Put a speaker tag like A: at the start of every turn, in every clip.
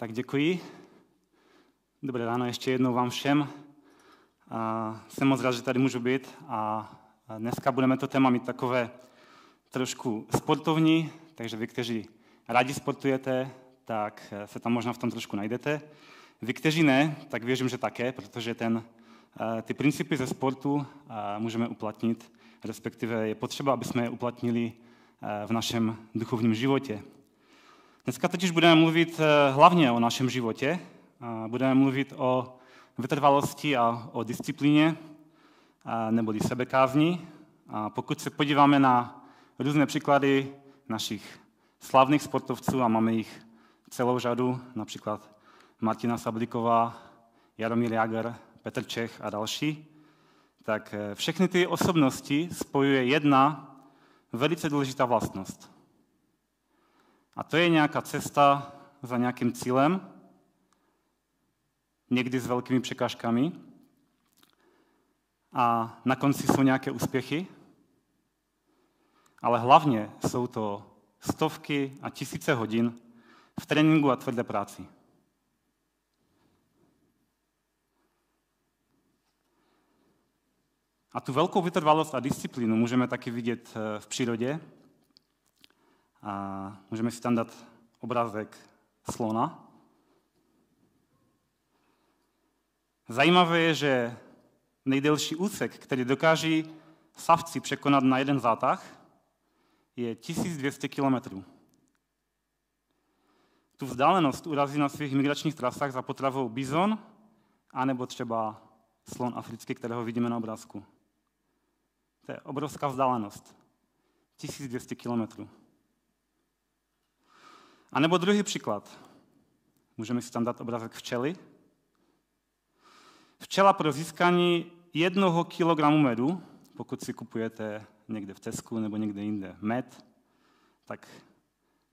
A: Tak děkuji. Dobré ráno ještě jednou vám všem. Jsem moc rád, že tady můžu být a dneska budeme to téma mít takové trošku sportovní, takže vy, kteří rádi sportujete, tak se tam možná v tom trošku najdete. Vy, kteří ne, tak věřím, že také, protože ten, ty principy ze sportu můžeme uplatnit, respektive je potřeba, aby jsme je uplatnili v našem duchovním životě. Dneska totiž budeme mluvit eh, hlavně o našem životě. Budeme mluvit o vytrvalosti a o disciplíně, neboli sebekázni. A pokud se podíváme na různé příklady našich slavných sportovců, a máme jich celou řadu, například Martina Sabliková, Jaromír Jager, Petr Čech a další, tak eh, všechny ty osobnosti spojuje jedna velice důležitá vlastnost – a to je nějaká cesta za nějakým cílem, někdy s velkými překážkami. A na konci jsou nějaké úspěchy, ale hlavně jsou to stovky a tisíce hodin v tréninku a tvrdé práci. A tu velkou vytrvalost a disciplínu můžeme taky vidět eh, v přírodě, a můžeme si tam dát obrázek slona. Zajímavé je, že nejdelší úsek, který dokáží savci překonat na jeden zátah, je 1200 kilometrů. Tu vzdálenost urazí na svých migračních trasách za potravou bizon, anebo třeba slon africký, kterého vidíme na obrázku. To je obrovská vzdálenost. 1200 kilometrů. A nebo druhý příklad. Můžeme si tam dát obrázek včely. Včela pro získání jednoho kilogramu medu, pokud si kupujete někde v Tesku nebo někde jinde med, tak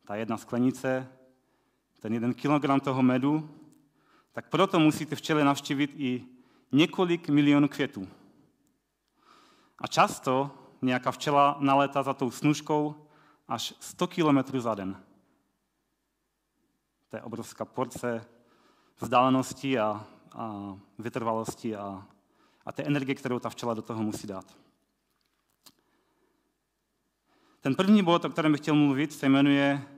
A: ta jedna sklenice, ten jeden kilogram toho medu, tak proto musíte včely navštívit i několik milionů květů. A často nějaká včela nalétá za tou snužkou až 100 kilometrů za den to je obrovská porce vzdálenosti a, a vytrvalosti a, a té energie, kterou ta včela do toho musí dát. Ten první bod, o kterém bych chtěl mluvit, se jmenuje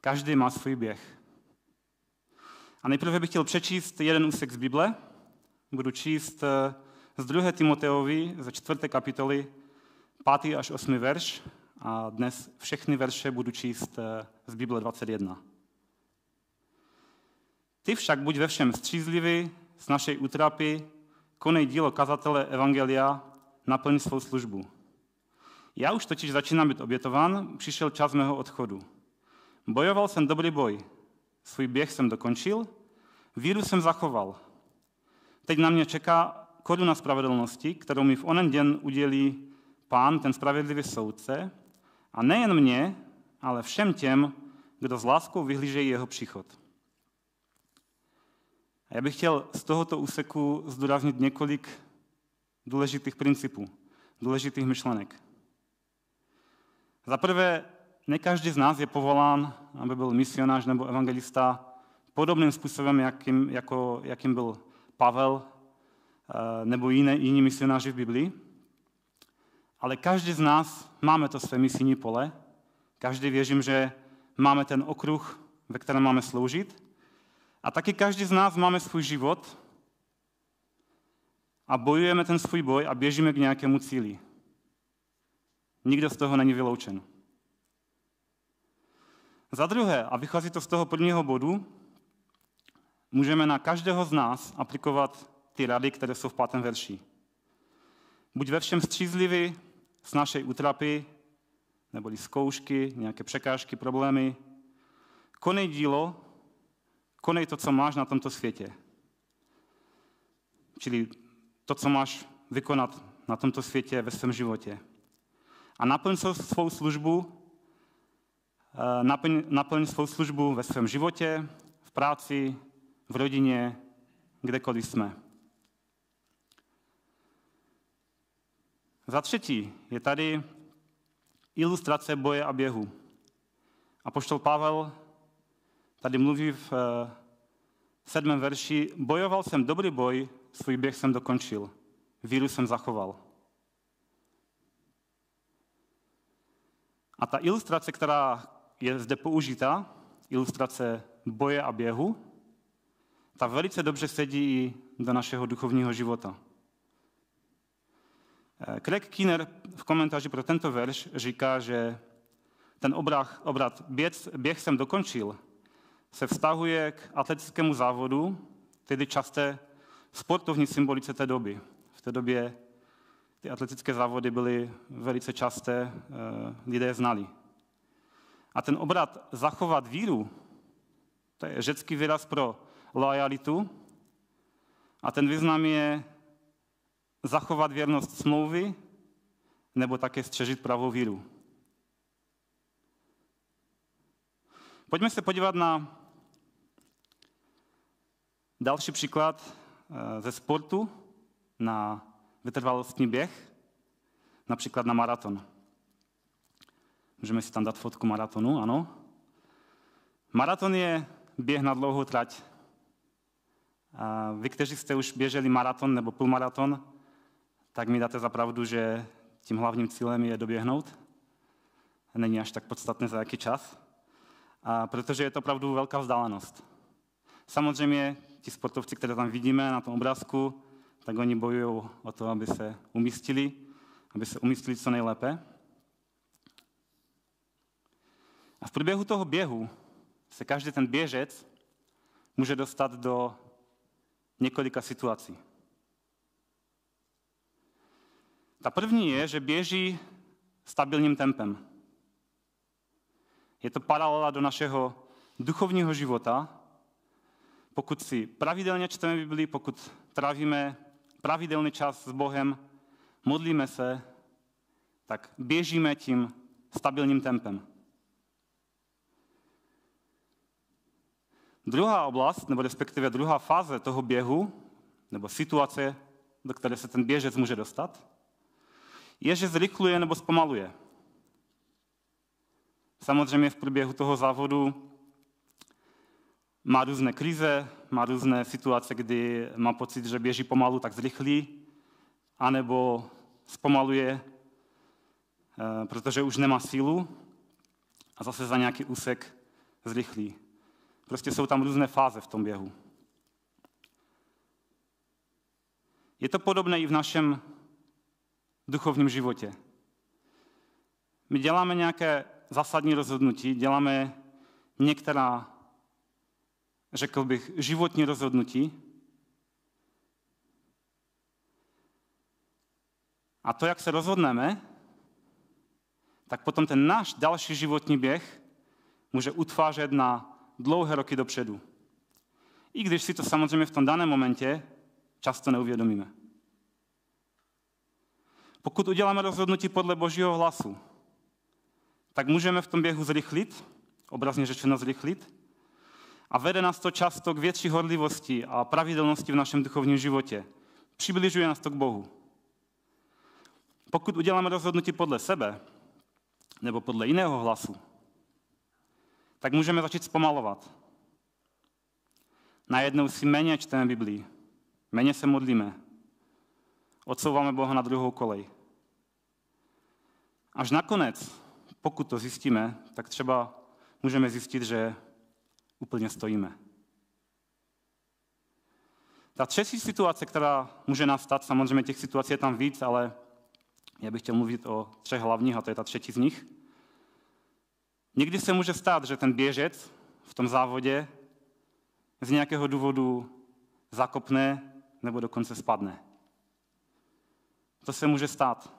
A: Každý má svůj běh. A nejprve bych chtěl přečíst jeden úsek z Bible. Budu číst eh, z 2. Timoteovi ze 4. kapitoly 5. až 8. verš a dnes všechny verše budu číst eh, z Bible 21. Ty však buď ve všem střízlivý, s našej útrapy, konej dílo kazatele Evangelia, naplň svou službu. Já už totiž začínám být obětován, přišel čas mého odchodu. Bojoval jsem dobrý boj, svůj běh jsem dokončil, víru jsem zachoval. Teď na mě čeká koruna spravedlnosti, kterou mi v onen den udělí pán, ten spravedlivý soudce, a nejen mě, ale všem těm, kdo s láskou vyhlížejí jeho příchod. A já bych chtěl z tohoto úseku zdůraznit několik důležitých principů, důležitých myšlenek. Za prvé, ne každý z nás je povolán, aby byl misionář nebo evangelista podobným způsobem, jakým, jako, jakým byl Pavel eh, nebo jiné, jiní misionáři v Biblii. Ale každý z nás máme to své misijní pole. Každý věřím, že máme ten okruh, ve kterém máme sloužit. A taky každý z nás máme svůj život a bojujeme ten svůj boj a běžíme k nějakému cíli. Nikdo z toho není vyloučen. Za druhé, a vychází to z toho prvního bodu, můžeme na každého z nás aplikovat ty rady, které jsou v pátém verši. Buď ve všem střízlivý s našej útrapy, neboli zkoušky, nějaké překážky, problémy. Konej dílo, konej to, co máš na tomto světě. Čili to, co máš vykonat na tomto světě ve svém životě. A naplň svou službu, eh, naplň, naplň svou službu ve svém životě, v práci, v rodině, kdekoliv jsme. Za třetí je tady ilustrace boje a běhu. A poštol Pavel tady mluví v eh, sedmém verši, bojoval jsem dobrý boj, svůj běh jsem dokončil, víru jsem zachoval. A ta ilustrace, která je zde použita, ilustrace boje a běhu, ta velice dobře sedí i do našeho duchovního života. Eh, Craig Keener v komentáři pro tento verš říká, že ten obrat běh, běh jsem dokončil, se vztahuje k atletickému závodu, tedy časté sportovní symbolice té doby. V té době ty atletické závody byly velice časté, eh, lidé znali. A ten obrat zachovat víru, to je řecký výraz pro lojalitu, a ten význam je zachovat věrnost smlouvy nebo také střežit pravou víru. Pojďme se podívat na další příklad eh, ze sportu, na vytrvalostní běh, například na maraton. Můžeme si tam dát fotku maratonu, ano. Maraton je běh na dlouhou trať. A vy, kteří jste už běželi maraton nebo půlmaraton, tak mi dáte za pravdu, že tím hlavním cílem je doběhnout. Není až tak podstatné za jaký čas, a protože je to opravdu velká vzdálenost. Samozřejmě ti sportovci, které tam vidíme na tom obrázku, tak oni bojují o to, aby se umístili, aby se umístili co nejlépe. A v průběhu toho běhu se každý ten běžec může dostat do několika situací. Ta první je, že běží stabilním tempem. Je to paralela do našeho duchovního života. Pokud si pravidelně čteme Biblii, pokud trávíme pravidelný čas s Bohem, modlíme se, tak běžíme tím stabilním tempem. Druhá oblast, nebo respektive druhá fáze toho běhu, nebo situace, do které se ten běžec může dostat, je, že zrychluje nebo zpomaluje. Samozřejmě v průběhu toho závodu má různé krize, má různé situace, kdy má pocit, že běží pomalu, tak zrychlí, anebo zpomaluje, eh, protože už nemá sílu a zase za nějaký úsek zrychlí. Prostě jsou tam různé fáze v tom běhu. Je to podobné i v našem duchovním životě. My děláme nějaké zásadní rozhodnutí, děláme některá, řekl bych, životní rozhodnutí. A to, jak se rozhodneme, tak potom ten náš další životní běh může utvářet na dlouhé roky dopředu. I když si to samozřejmě v tom daném momentě často neuvědomíme. Pokud uděláme rozhodnutí podle Božího hlasu, tak můžeme v tom běhu zrychlit, obrazně řečeno zrychlit, a vede nás to často k větší horlivosti a pravidelnosti v našem duchovním životě. Přibližuje nás to k Bohu. Pokud uděláme rozhodnutí podle sebe, nebo podle jiného hlasu, tak můžeme začít zpomalovat. Najednou si méně čteme Biblii, méně se modlíme, odsouváme Boha na druhou kolej. Až nakonec, pokud to zjistíme, tak třeba můžeme zjistit, že úplně stojíme. Ta třetí situace, která může nastat, samozřejmě těch situací je tam víc, ale já bych chtěl mluvit o třech hlavních, a to je ta třetí z nich. Někdy se může stát, že ten běžec v tom závodě z nějakého důvodu zakopne nebo dokonce spadne. To se může stát.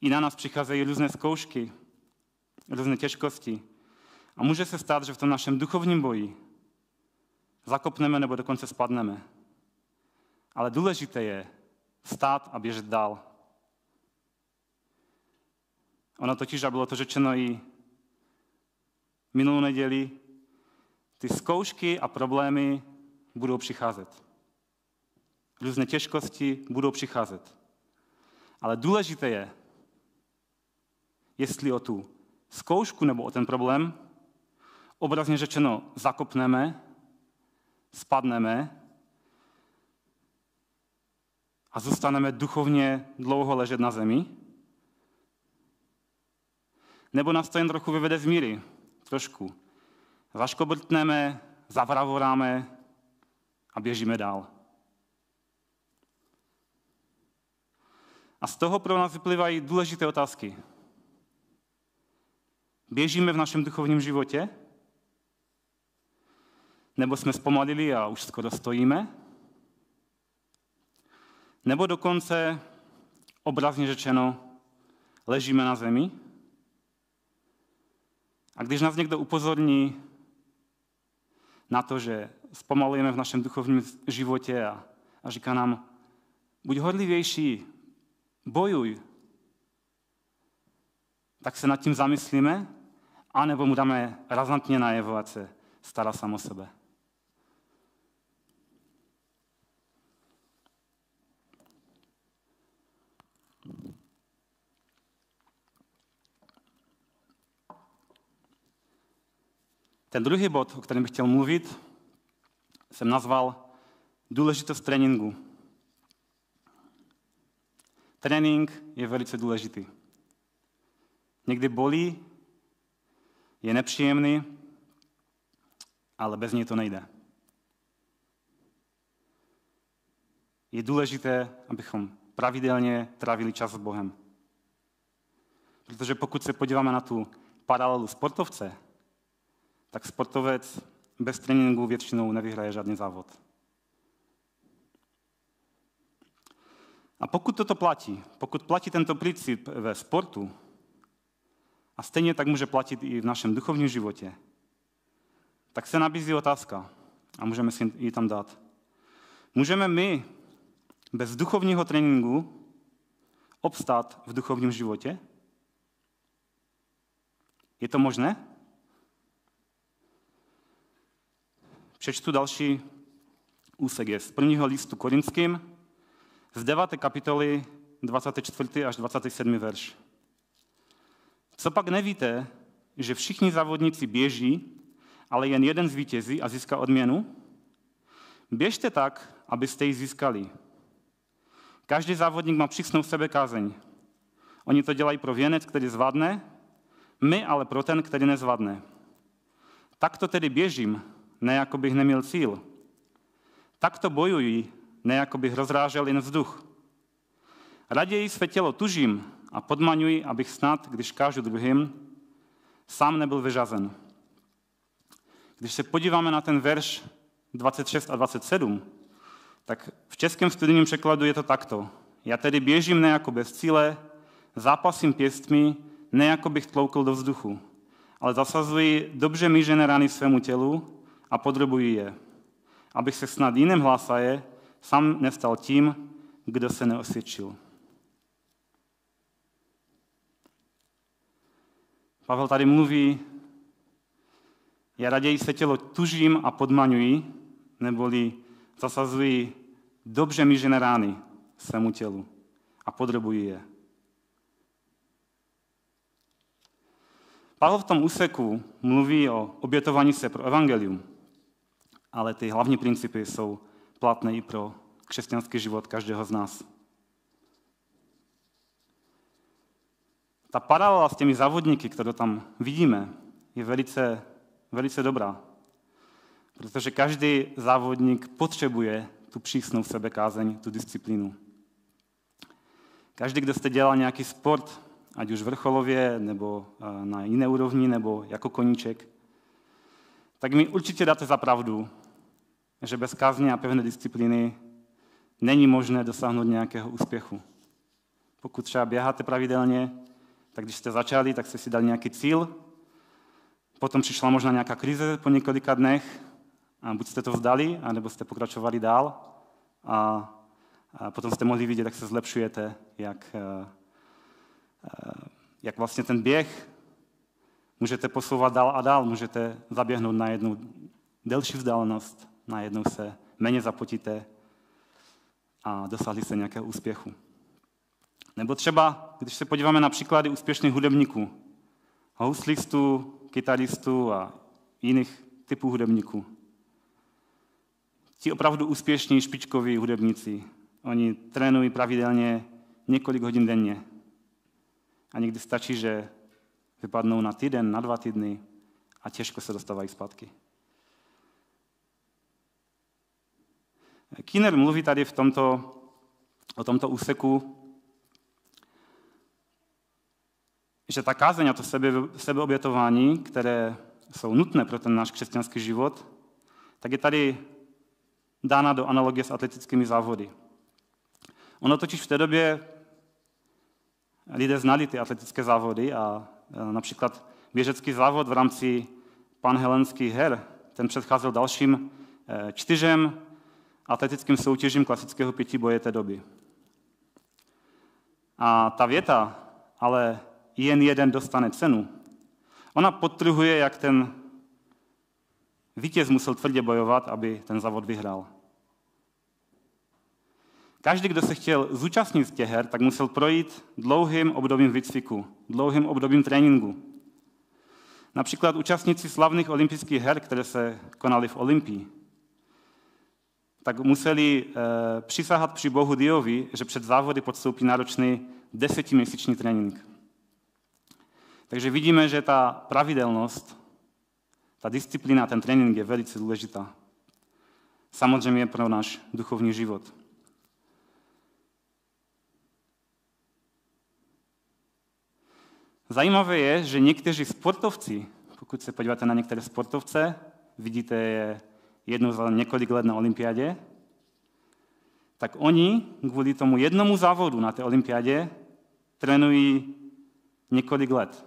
A: I na nás přicházejí různé zkoušky, různé těžkosti. A může se stát, že v tom našem duchovním boji zakopneme nebo dokonce spadneme. Ale důležité je stát a běžet dál. Ono totiž, a bylo to řečeno i minulou neděli, ty zkoušky a problémy budou přicházet. Různé těžkosti budou přicházet. Ale důležité je, jestli o tu zkoušku nebo o ten problém, obrazně řečeno zakopneme, spadneme a zůstaneme duchovně dlouho ležet na zemi, nebo nás to jen trochu vyvede z míry, trošku. Zaškobrtneme, zavravoráme a běžíme dál. A z toho pro nás vyplývají důležité otázky. Běžíme v našem duchovním životě? Nebo jsme zpomalili a už skoro stojíme? Nebo dokonce, obrazně řečeno, ležíme na zemi? A když nás někdo upozorní na to, že zpomalujeme v našem duchovním životě a, a říká nám, buď horlivější, bojuj, tak se nad tím zamyslíme, anebo mu dáme razantně najevo, se stará sám o sebe. Ten druhý bod, o kterém bych chtěl mluvit, jsem nazval důležitost tréninku. Trénink je velice důležitý. Někdy bolí, je nepříjemný, ale bez něj to nejde. Je důležité, abychom pravidelně trávili čas s Bohem. Protože pokud se podíváme na tu paralelu sportovce, tak sportovec bez tréninku většinou nevyhraje žádný závod. A pokud toto platí, pokud platí tento princip ve sportu, a stejně tak může platit i v našem duchovním životě, tak se nabízí otázka a můžeme si ji tam dát. Můžeme my bez duchovního tréninku obstát v duchovním životě? Je to možné? Přečtu další úsek je z prvního listu korinským, z 9. kapitoly 24. až 27. verš. Co pak nevíte, že všichni závodníci běží, ale jen jeden zvítězí a získá odměnu? Běžte tak, abyste ji získali. Každý závodník má přísnou sebe kázeň. Oni to dělají pro věnec, který zvadne, my ale pro ten, který. Tak to tedy běžím, ne jako bych neměl cíl. Tak to bojuji, ne jako bych rozrážel jen vzduch. Raději své tělo tužím a podmaňuji, abych snad, když kážu druhým, sám nebyl vyřazen. Když se podíváme na ten verš 26 a 27, tak v českém studijním překladu je to takto. Já tedy běžím ne jako bez cíle, zápasím pěstmi, ne jako bych tloukl do vzduchu, ale zasazuji dobře mížené rány svému tělu a podrobuji je, abych se snad jiným hlasaje sám nestal tím, kdo se neosvědčil. Pavel tady mluví, já raději se tělo tužím a podmaňuji, neboli zasazuji dobře mížené rány svému tělu a podrobuji je. Pavel v tom úseku mluví o obětování se pro evangelium ale ty hlavní principy jsou platné i pro křesťanský život každého z nás. Ta paralela s těmi závodníky, které tam vidíme, je velice, velice dobrá. Protože každý závodník potřebuje tu přísnou sebekázeň, tu disciplínu. Každý, kdo jste dělal nějaký sport, ať už vrcholově, nebo eh, na jiné úrovni, nebo jako koníček, tak mi určitě dáte za pravdu, že bez kázně a pevné disciplíny není možné dosáhnout nějakého úspěchu. Pokud třeba běháte pravidelně, tak když jste začali, tak jste si dali nějaký cíl, potom přišla možná nějaká krize po několika dnech, a buď jste to vzdali, anebo jste pokračovali dál a, a potom jste mohli vidět, jak se zlepšujete, jak, eh, eh, jak vlastně ten běh můžete posouvat dál a dál, můžete zaběhnout na jednu delší vzdálenost, najednou se méně zapotíte a dosáhli se nějakého úspěchu. Nebo třeba, když se podíváme na příklady úspěšných hudebníků, houslistů, kytaristů a jiných typů hudebníků. Ti opravdu úspěšní špičkoví hudebníci, oni trénují pravidelně několik hodin denně. A někdy stačí, že vypadnou na týden, na dva týdny a těžko se dostávají zpátky. Kiner mluví tady v tomto, o tomto úseku, že ta kázeň a to sebe, sebeobětování, které jsou nutné pro ten náš křesťanský život, tak je tady dána do analogie s atletickými závody. Ono totiž v té době lidé znali ty atletické závody a e, například běžecký závod v rámci panhelenských her, ten předcházel dalším e, čtyřem atletickým soutěžím klasického pětiboje té doby. A ta věta, ale jen jeden dostane cenu, ona podtrhuje, jak ten vítěz musel tvrdě bojovat, aby ten závod vyhrál. Každý, kdo se chtěl zúčastnit těch her, tak musel projít dlouhým obdobím výcviku, dlouhým obdobím tréninku. Například účastníci slavných olympijských her, které se konaly v Olympii, tak museli e, přisahat při Bohu Diovi, že před závody podstoupí náročný desetiměsíční trénink. Takže vidíme, že ta pravidelnost, ta disciplína, ten trénink je velice důležitá. Samozřejmě pro náš duchovní život. Zajímavé je, že někteří sportovci, pokud se podíváte na některé sportovce, vidíte je jednou za několik let na olympiádě, tak oni kvůli tomu jednomu závodu na té olympiádě trénují několik let.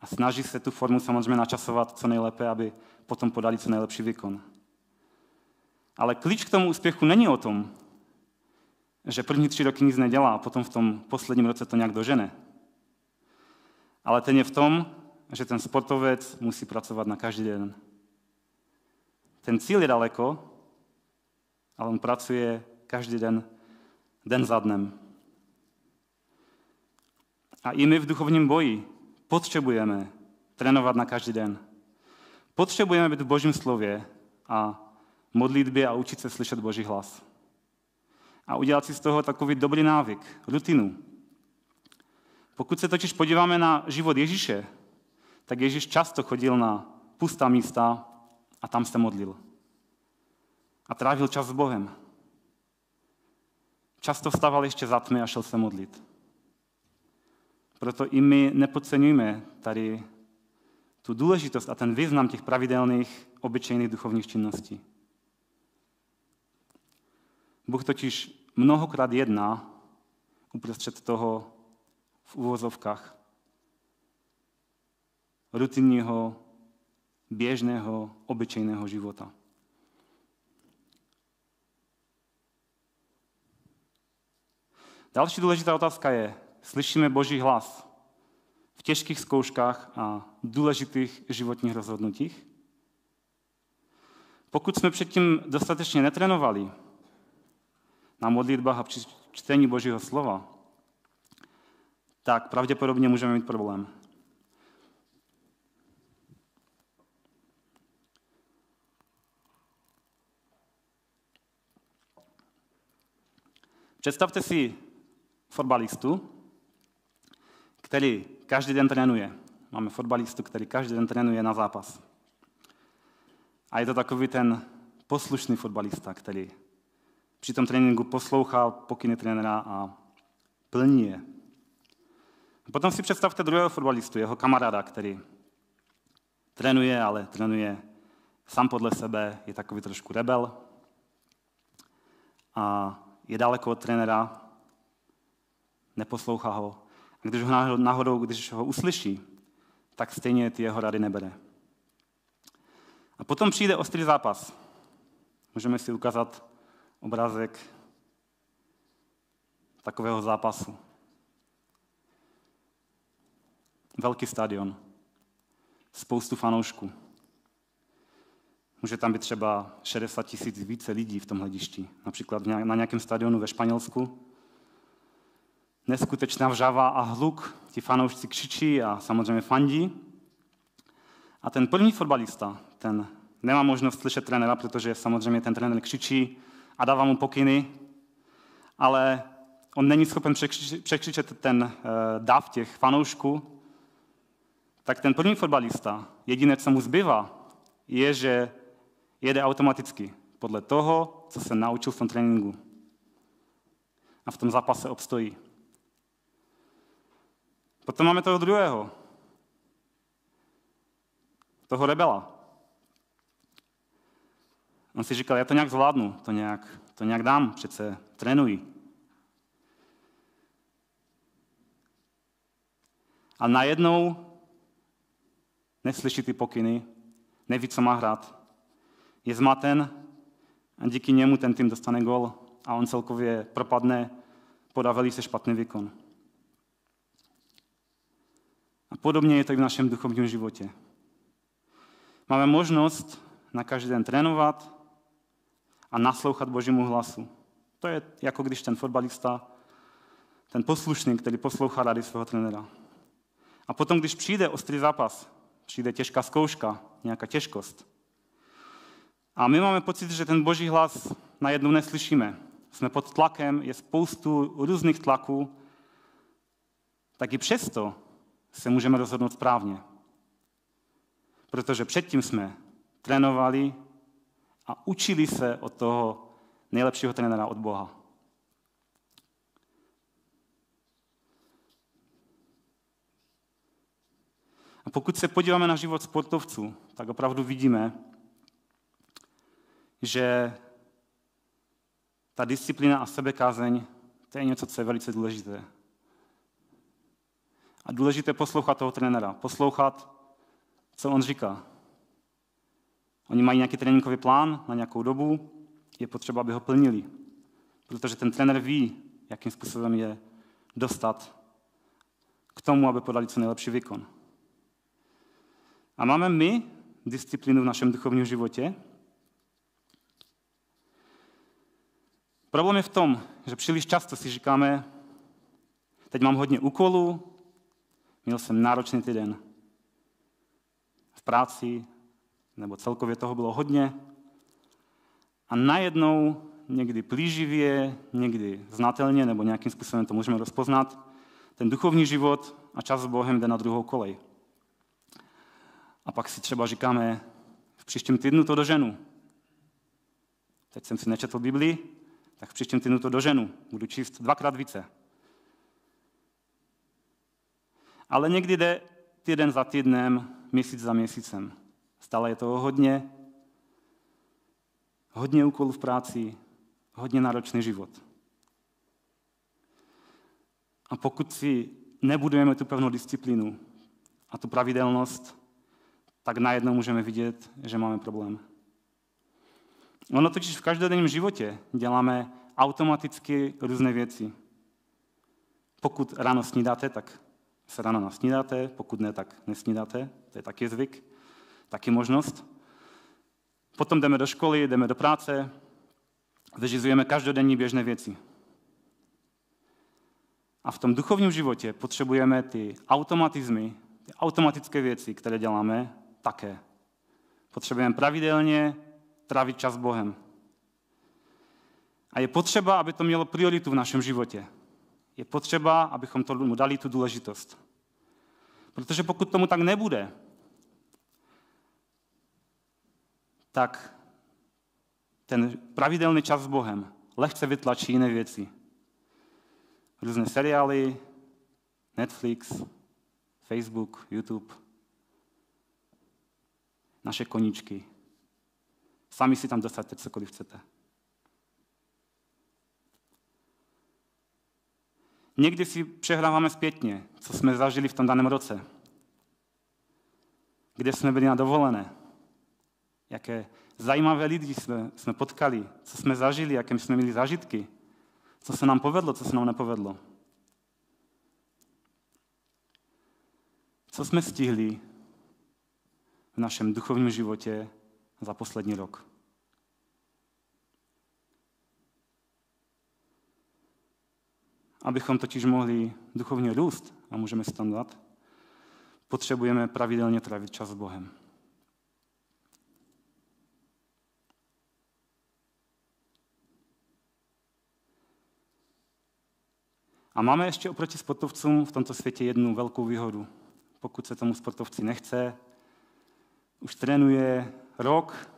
A: A snaží se tu formu samozřejmě načasovat co nejlépe, aby potom podali co nejlepší výkon. Ale klíč k tomu úspěchu není o tom, že první tři roky nic nedělá a potom v tom posledním roce to nějak dožene. Ale ten je v tom, že ten sportovec musí pracovat na každý den. Ten cíl je daleko, ale on pracuje každý den, den za dnem. A i my v duchovním boji potřebujeme trénovat na každý den. Potřebujeme být v Božím slově a modlitbě a učit se slyšet Boží hlas. A udělat si z toho takový dobrý návyk, rutinu. Pokud se totiž podíváme na život Ježíše, tak Ježíš často chodil na pustá místa a tam se modlil. A trávil čas s Bohem. Často vstával ještě za tmy a šel se modlit. Proto i my nepodceňujeme tady tu důležitost a ten význam těch pravidelných, obyčejných duchovních činností. Bůh totiž mnohokrát jedná uprostřed toho v uvozovkách rutinního, běžného, obyčejného života. Další důležitá otázka je, slyšíme Boží hlas v těžkých zkouškách a důležitých životních rozhodnutích? Pokud jsme předtím dostatečně netrénovali na modlitbách a při čtení Božího slova, tak pravděpodobně můžeme mít problém. Představte si fotbalistu, který každý den trénuje. Máme fotbalistu, který každý den trénuje na zápas. A je to takový ten poslušný fotbalista, který při tom tréninku poslouchá pokyny trenéra a plní je. Potom si představte druhého fotbalistu, jeho kamaráda, který trénuje, ale trénuje sám podle sebe, je takový trošku rebel a je daleko od trenéra, neposlouchá ho. A když ho náhodou, když ho uslyší, tak stejně ty jeho rady nebere. A potom přijde ostrý zápas. Můžeme si ukázat obrázek takového zápasu. Velký stadion, spoustu fanoušků. Může tam být třeba 60 tisíc více lidí v tom hledišti. Například na nějakém stadionu ve Španělsku neskutečná vřava a hluk, ti fanoušci křičí a samozřejmě fandí. A ten první fotbalista, ten nemá možnost slyšet trenéra, protože samozřejmě ten trenér křičí a dává mu pokyny, ale on není schopen překřičet ten eh, dáv těch fanoušků, tak ten první fotbalista, jediné, co mu zbývá, je, že jede automaticky podle toho, co se naučil v tom tréninku. A v tom zápase obstojí. Potom máme toho druhého. Toho rebela. On si říkal, já to nějak zvládnu, to nějak, to nějak dám, přece trénuji. A najednou neslyší ty pokyny, neví, co má hrát. Je zmaten a díky němu ten tým dostane gol a on celkově propadne, podá velice špatný výkon. A podobně je to i v našem duchovním životě. Máme možnost na každý den trénovat a naslouchat Božímu hlasu. To je jako když ten fotbalista, ten poslušný, který poslouchá rady svého trenéra. A potom, když přijde ostrý zápas, přijde těžká zkouška, nějaká těžkost. A my máme pocit, že ten boží hlas najednou neslyšíme. Jsme pod tlakem, je spoustu různých tlaků, tak i přesto se můžeme rozhodnout správně. Protože předtím jsme trénovali a učili se od toho nejlepšího trenéra od Boha. A pokud se podíváme na život sportovců, tak opravdu vidíme, že ta disciplína a sebekázeň, to je něco, co je velice důležité. A důležité poslouchat toho trenéra, poslouchat, co on říká. Oni mají nějaký tréninkový plán na nějakou dobu, je potřeba, aby ho plnili. Protože ten trenér ví, jakým způsobem je dostat k tomu, aby podali co nejlepší výkon. A máme my disciplínu v našem duchovním životě? Problém je v tom, že příliš často si říkáme, teď mám hodně úkolů, měl jsem náročný týden v práci, nebo celkově toho bylo hodně. A najednou, někdy plíživě, někdy znatelně, nebo nějakým způsobem to můžeme rozpoznat, ten duchovní život a čas s Bohem jde na druhou kolej. A pak si třeba říkáme, v příštím týdnu to doženu. Teď jsem si nečetl Biblii, tak v příštím týdnu to doženu. Budu číst dvakrát více. Ale někdy jde týden za týdnem, měsíc za měsícem. Stále je toho hodně, hodně úkolů v práci, hodně náročný život. A pokud si nebudujeme tu pevnou disciplínu a tu pravidelnost, tak najednou můžeme vidět, že máme problém. Ono totiž v každodenním životě děláme automaticky různé věci. Pokud ráno snídáte, tak se ráno nasnídáte, pokud ne, tak nesnídáte, to je taky zvyk, taky možnost. Potom jdeme do školy, jdeme do práce, vyřizujeme každodenní běžné věci. A v tom duchovním životě potřebujeme ty automatizmy, ty automatické věci, které děláme, také. Potřebujeme pravidelně trávit čas s Bohem. A je potřeba, aby to mělo prioritu v našem životě. Je potřeba, abychom tomu dali tu důležitost. Protože pokud tomu tak nebude, tak ten pravidelný čas s Bohem lehce vytlačí jiné věci. Různé seriály, Netflix, Facebook, YouTube naše koníčky. Sami si tam dostaňte cokoliv chcete. Někdy si přehráváme zpětně, co jsme zažili v tom daném roce. Kde jsme byli na dovolené. Jaké zajímavé lidi jsme, jsme potkali, co jsme zažili, jaké jsme měli zážitky. Co se nám povedlo, co se nám nepovedlo. Co jsme stihli, v našem duchovním životě za poslední rok. Abychom totiž mohli duchovně růst, a můžeme si tam dát, potřebujeme pravidelně trávit čas s Bohem. A máme ještě oproti sportovcům v tomto světě jednu velkou výhodu. Pokud se tomu sportovci nechce, už trénuje rok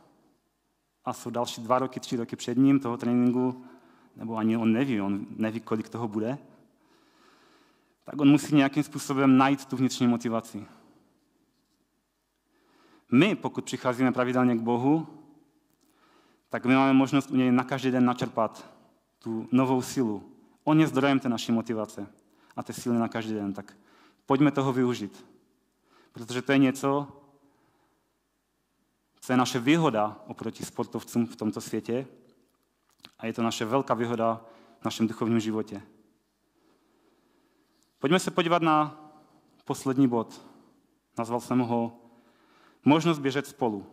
A: a jsou další dva roky, tři roky před ním toho tréninku, nebo ani on neví, on neví, kolik toho bude, tak on musí nějakým způsobem najít tu vnitřní motivaci. My, pokud přicházíme pravidelně k Bohu, tak my máme možnost u něj na každý den načerpat tu novou silu. On je zdrojem té naší motivace a té síly na každý den. Tak pojďme toho využít. Protože to je něco, co je naše výhoda oproti sportovcům v tomto světě a je to naše velká výhoda v našem duchovním životě. Pojďme se podívat na poslední bod. Nazval jsem ho Možnost běžet spolu.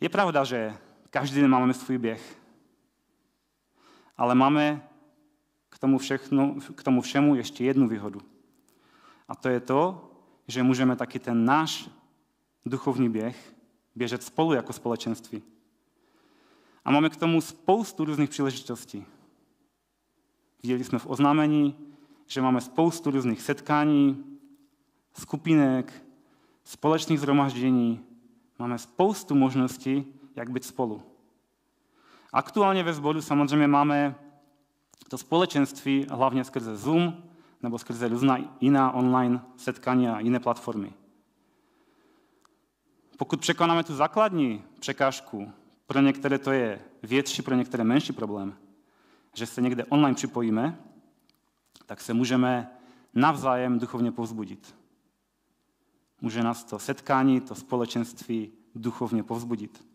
A: Je pravda, že každý den máme svůj běh, ale máme k tomu, všechno, k tomu všemu ještě jednu výhodu. A to je to, že můžeme taky ten náš duchovní běh běžet spolu jako společenství. A máme k tomu spoustu různých příležitostí. Viděli jsme v oznámení, že máme spoustu různých setkání, skupinek, společných zhromaždění. Máme spoustu možností, jak být spolu. Aktuálně ve sboru samozřejmě máme to společenství hlavně skrze Zoom nebo skrze různá jiná online setkání a jiné platformy. Pokud překonáme tu základní překážku, pro některé to je větší, pro některé menší problém, že se někde online připojíme, tak se můžeme navzájem duchovně povzbudit. Může nás to setkání, to společenství duchovně povzbudit.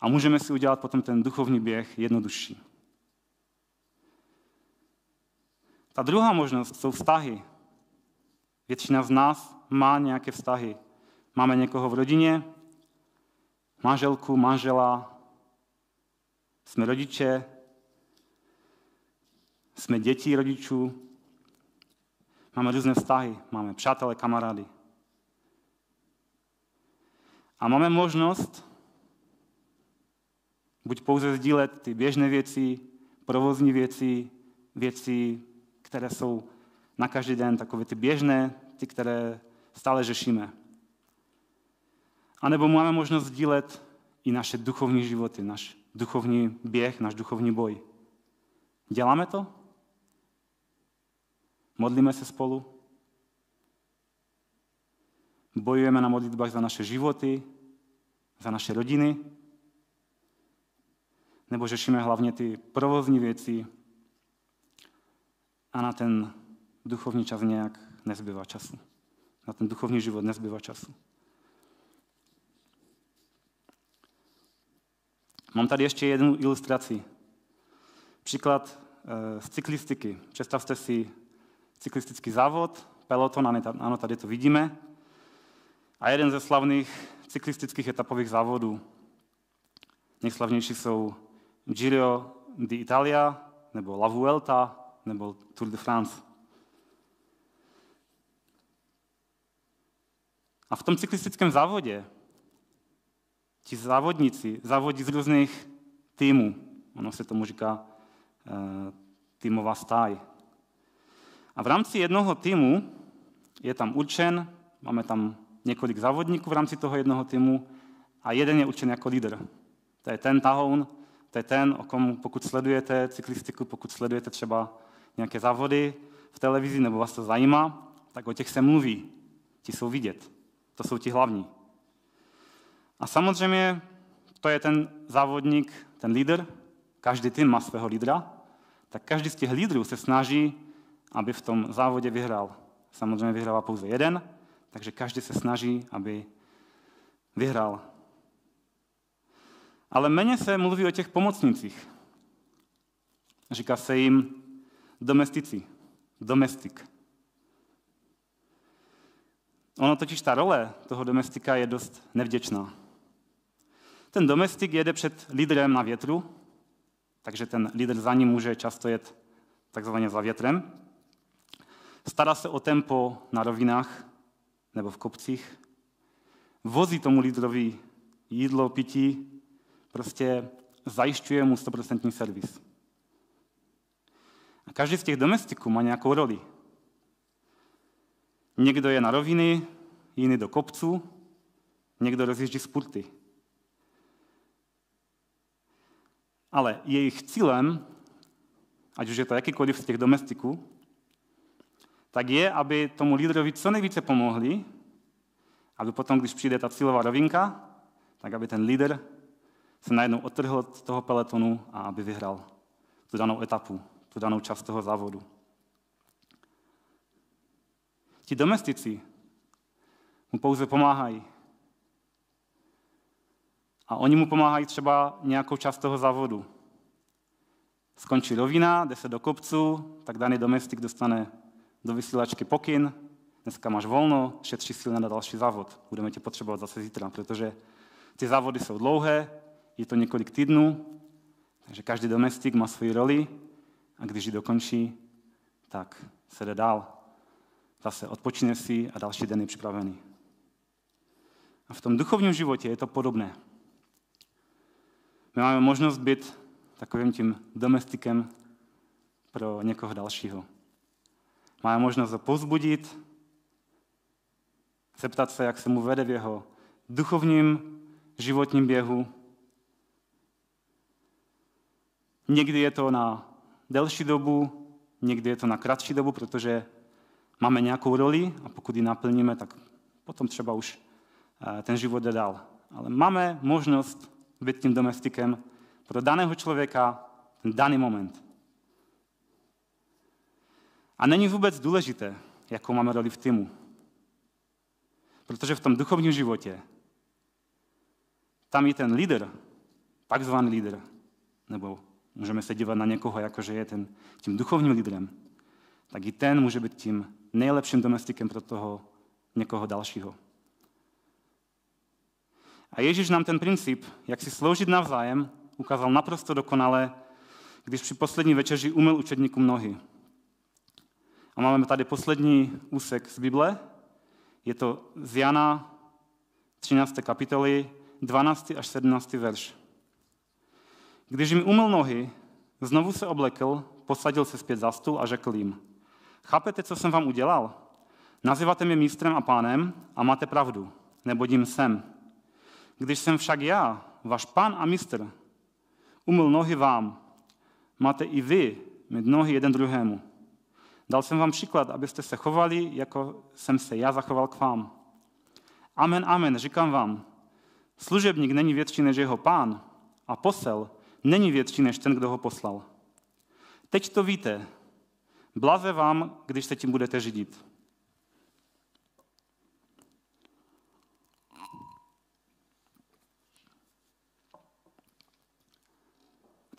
A: A můžeme si udělat potom ten duchovní běh jednodušší. Ta druhá možnost jsou vztahy. Většina z nás má nějaké vztahy. Máme někoho v rodině, manželku, manžela, jsme rodiče, jsme děti rodičů, máme různé vztahy, máme přátelé, kamarády. A máme možnost buď pouze sdílet ty běžné věci, provozní věci, věci, které jsou na každý den takové ty běžné, ty, které stále řešíme. A nebo máme možnost sdílet i naše duchovní životy, náš duchovní běh, náš duchovní boj. Děláme to? Modlíme se spolu? Bojujeme na modlitbách za naše životy, za naše rodiny? Nebo řešíme hlavně ty provozní věci a na ten duchovní čas nějak nezbývá času. Na ten duchovní život nezbývá času. Mám tady ještě jednu ilustraci. Příklad eh, z cyklistiky. Představte si cyklistický závod, peloton, ano, tady to vidíme. A jeden ze slavných cyklistických etapových závodů. Nejslavnější jsou Giro d'Italia, nebo La Vuelta, nebo Tour de France. A v tom cyklistickém závodě ti závodníci závodí z různých týmů. Ono se tomu říká e, týmová stáj. A v rámci jednoho týmu je tam určen, máme tam několik závodníků v rámci toho jednoho týmu a jeden je určen jako lídr. To je ten tahoun, to je ten, o kom pokud sledujete cyklistiku, pokud sledujete třeba nějaké závody v televizi nebo vás to zajímá, tak o těch se mluví. Ti jsou vidět. To jsou ti hlavní. A samozřejmě to je ten závodník, ten lídr, každý tým má svého lídra, tak každý z těch lídrů se snaží, aby v tom závodě vyhrál. Samozřejmě vyhrává pouze jeden, takže každý se snaží, aby vyhrál. Ale méně se mluví o těch pomocnicích. Říká se jim domestici, domestik. Ono totiž ta role toho domestika je dost nevděčná. Ten domestik jede před lídrem na větru takže ten lídr za ním může často jet takzvaně za větrem. Stará se o tempo na rovinách nebo v kopcích. Vozí tomu lídrovi jídlo, pití, prostě zajišťuje mu 100% servis. A každý z těch domestiků má nějakou roli. Někdo je na roviny, jiný do kopců, někdo rozjíždí spurty. Ale jejich cílem, ať už je to jakýkoliv z těch domestiků, tak je, aby tomu lídrovi co nejvíce pomohli, aby potom, když přijde ta cílová rovinka, tak aby ten lídr se najednou odtrhl od toho peletonu a aby vyhrál tu danou etapu, tu danou část toho závodu. Ti domestici mu pouze pomáhají. A oni mu pomáhají třeba nějakou část toho závodu. Skončí rovina, jde se do kopcu, tak daný domestik dostane do vysílačky pokyn, dneska máš volno, šetří síly na další závod. Budeme tě potřebovat zase zítra, protože ty závody jsou dlouhé, je to několik týdnů, takže každý domestik má svoji roli a když ji dokončí, tak se jde dál. Zase odpočine si a další den je připravený. A v tom duchovním životě je to podobné. My máme možnost být takovým tím domestikem pro někoho dalšího. Máme možnost ho pozbudit, zeptat se, jak se mu vede v jeho duchovním životním běhu. Někdy je to na delší dobu, někdy je to na kratší dobu, protože máme nějakou roli a pokud ji naplníme, tak potom třeba už eh, ten život jde dál. Ale máme možnost být tím domestikem pro daného člověka ten daný moment. A není vůbec důležité, jakou máme roli v týmu. Protože v tom duchovním životě tam je ten lídr, takzvaný lídr, nebo můžeme se dívat na někoho, jako že je ten, tím duchovním lídrem, tak i ten může být tím nejlepším domestikem pro toho někoho dalšího. A Ježíš nám ten princip, jak si sloužit navzájem, ukázal naprosto dokonale, když při poslední večeři umyl učedníkům nohy. A máme tady poslední úsek z Bible. Je to z Jana 13. kapitoly, 12. až 17. verš. Když jim umyl nohy, znovu se oblekl, posadil se zpět za stůl a řekl jim, chápete, co jsem vám udělal? Nazýváte mě mistrem a pánem a máte pravdu, nebo jim jsem. Když jsem však já, váš pán a mistr, umyl nohy vám, máte i vy mít nohy jeden druhému. Dal jsem vám příklad, abyste se chovali, jako jsem se já zachoval k vám. Amen, amen, říkám vám, služebník není větší než jeho pán a posel není větší než ten, kdo ho poslal. Teď to víte. Blaze vám, když se tím budete řídit.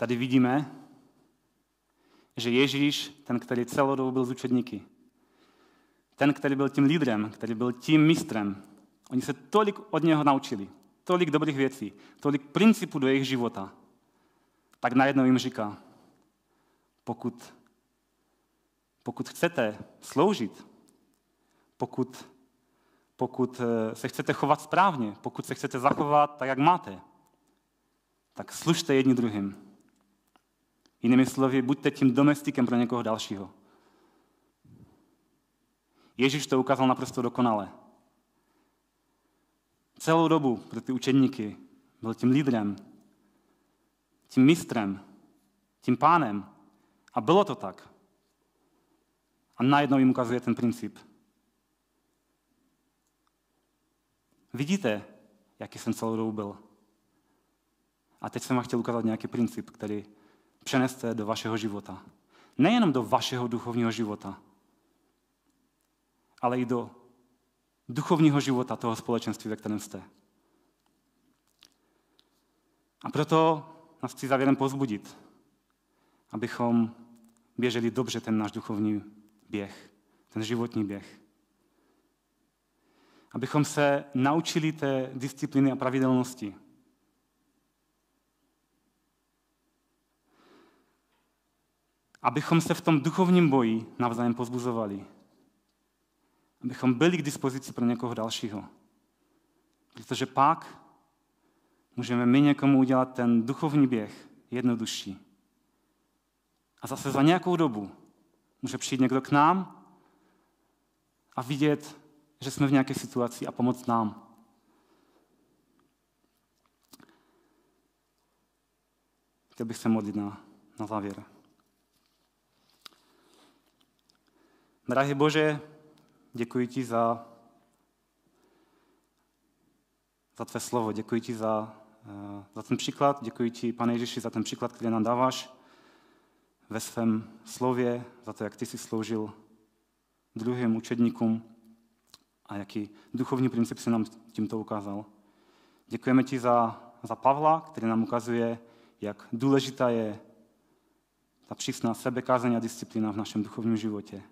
A: Tady vidíme, že Ježíš, ten, který celou dobu byl z učedníky, ten, který byl tím lídrem, který byl tím mistrem, oni se tolik od něho naučili, tolik dobrých věcí, tolik principů do jejich života, tak najednou jim říká, pokud, pokud chcete sloužit, pokud, pokud eh, se chcete chovat správně, pokud se chcete zachovat tak, jak máte, tak služte jedni druhým. Jinými slovy, buďte tím domestikem pro někoho dalšího. Ježíš to ukázal naprosto dokonale. Celou dobu pro ty učedníky byl tím lídrem, tím mistrem, tím pánem. A bylo to tak. A najednou jim ukazuje ten princip. Vidíte, jaký jsem celou dobu byl. A teď jsem vám chtěl ukázat nějaký princip, který přeneste do vašeho života. Nejenom do vašeho duchovního života, ale i do duchovního života toho společenství, ve kterém jste. A proto nás chci závěrem pozbudit, abychom běželi dobře ten náš duchovní běh, ten životní běh. Abychom se naučili té disciplíny a pravidelnosti, abychom se v tom duchovním boji navzájem pozbuzovali. Abychom byli k dispozici pro někoho dalšího. Protože pak můžeme my někomu udělat ten duchovní běh jednodušší. A zase za nějakou dobu může přijít někdo k nám a vidět, že jsme v nějaké situaci a pomoct nám. Chtěl bych se modlit na, na závěr. Drahý Bože, děkuji ti za, za tvé slovo, děkuji ti za, eh, za ten příklad, děkuji ti, pane Ježíši, za ten příklad, který nám dáváš ve svém slově, za to, jak ty jsi sloužil druhým učedníkům a jaký duchovní princip si nám tímto ukázal. Děkujeme ti za, za Pavla, který nám ukazuje, jak důležitá je ta přísná sebekázeň a disciplína v našem duchovním životě.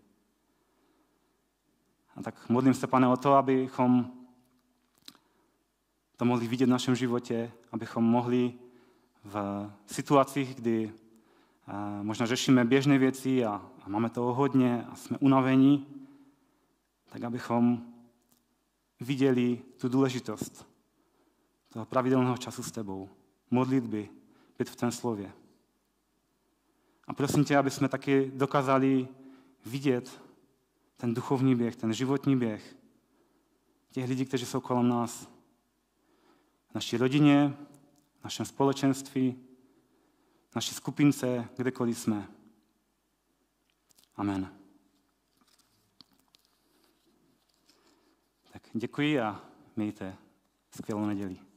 A: A tak modlím se, pane, o to, abychom to mohli vidět v našem životě, abychom mohli v situacích, kdy eh, možná řešíme běžné věci a, máme toho hodně a jsme unavení, tak abychom viděli tu důležitost toho pravidelného času s tebou, modlitby, být v tom slově. A prosím tě, aby jsme taky dokázali vidět ten duchovní běh, ten životní běh těch lidí, kteří jsou kolem nás. V naší rodině, v našem společenství, v naší skupince, kdekoliv jsme. Amen. Tak děkuji a mějte skvělou neděli.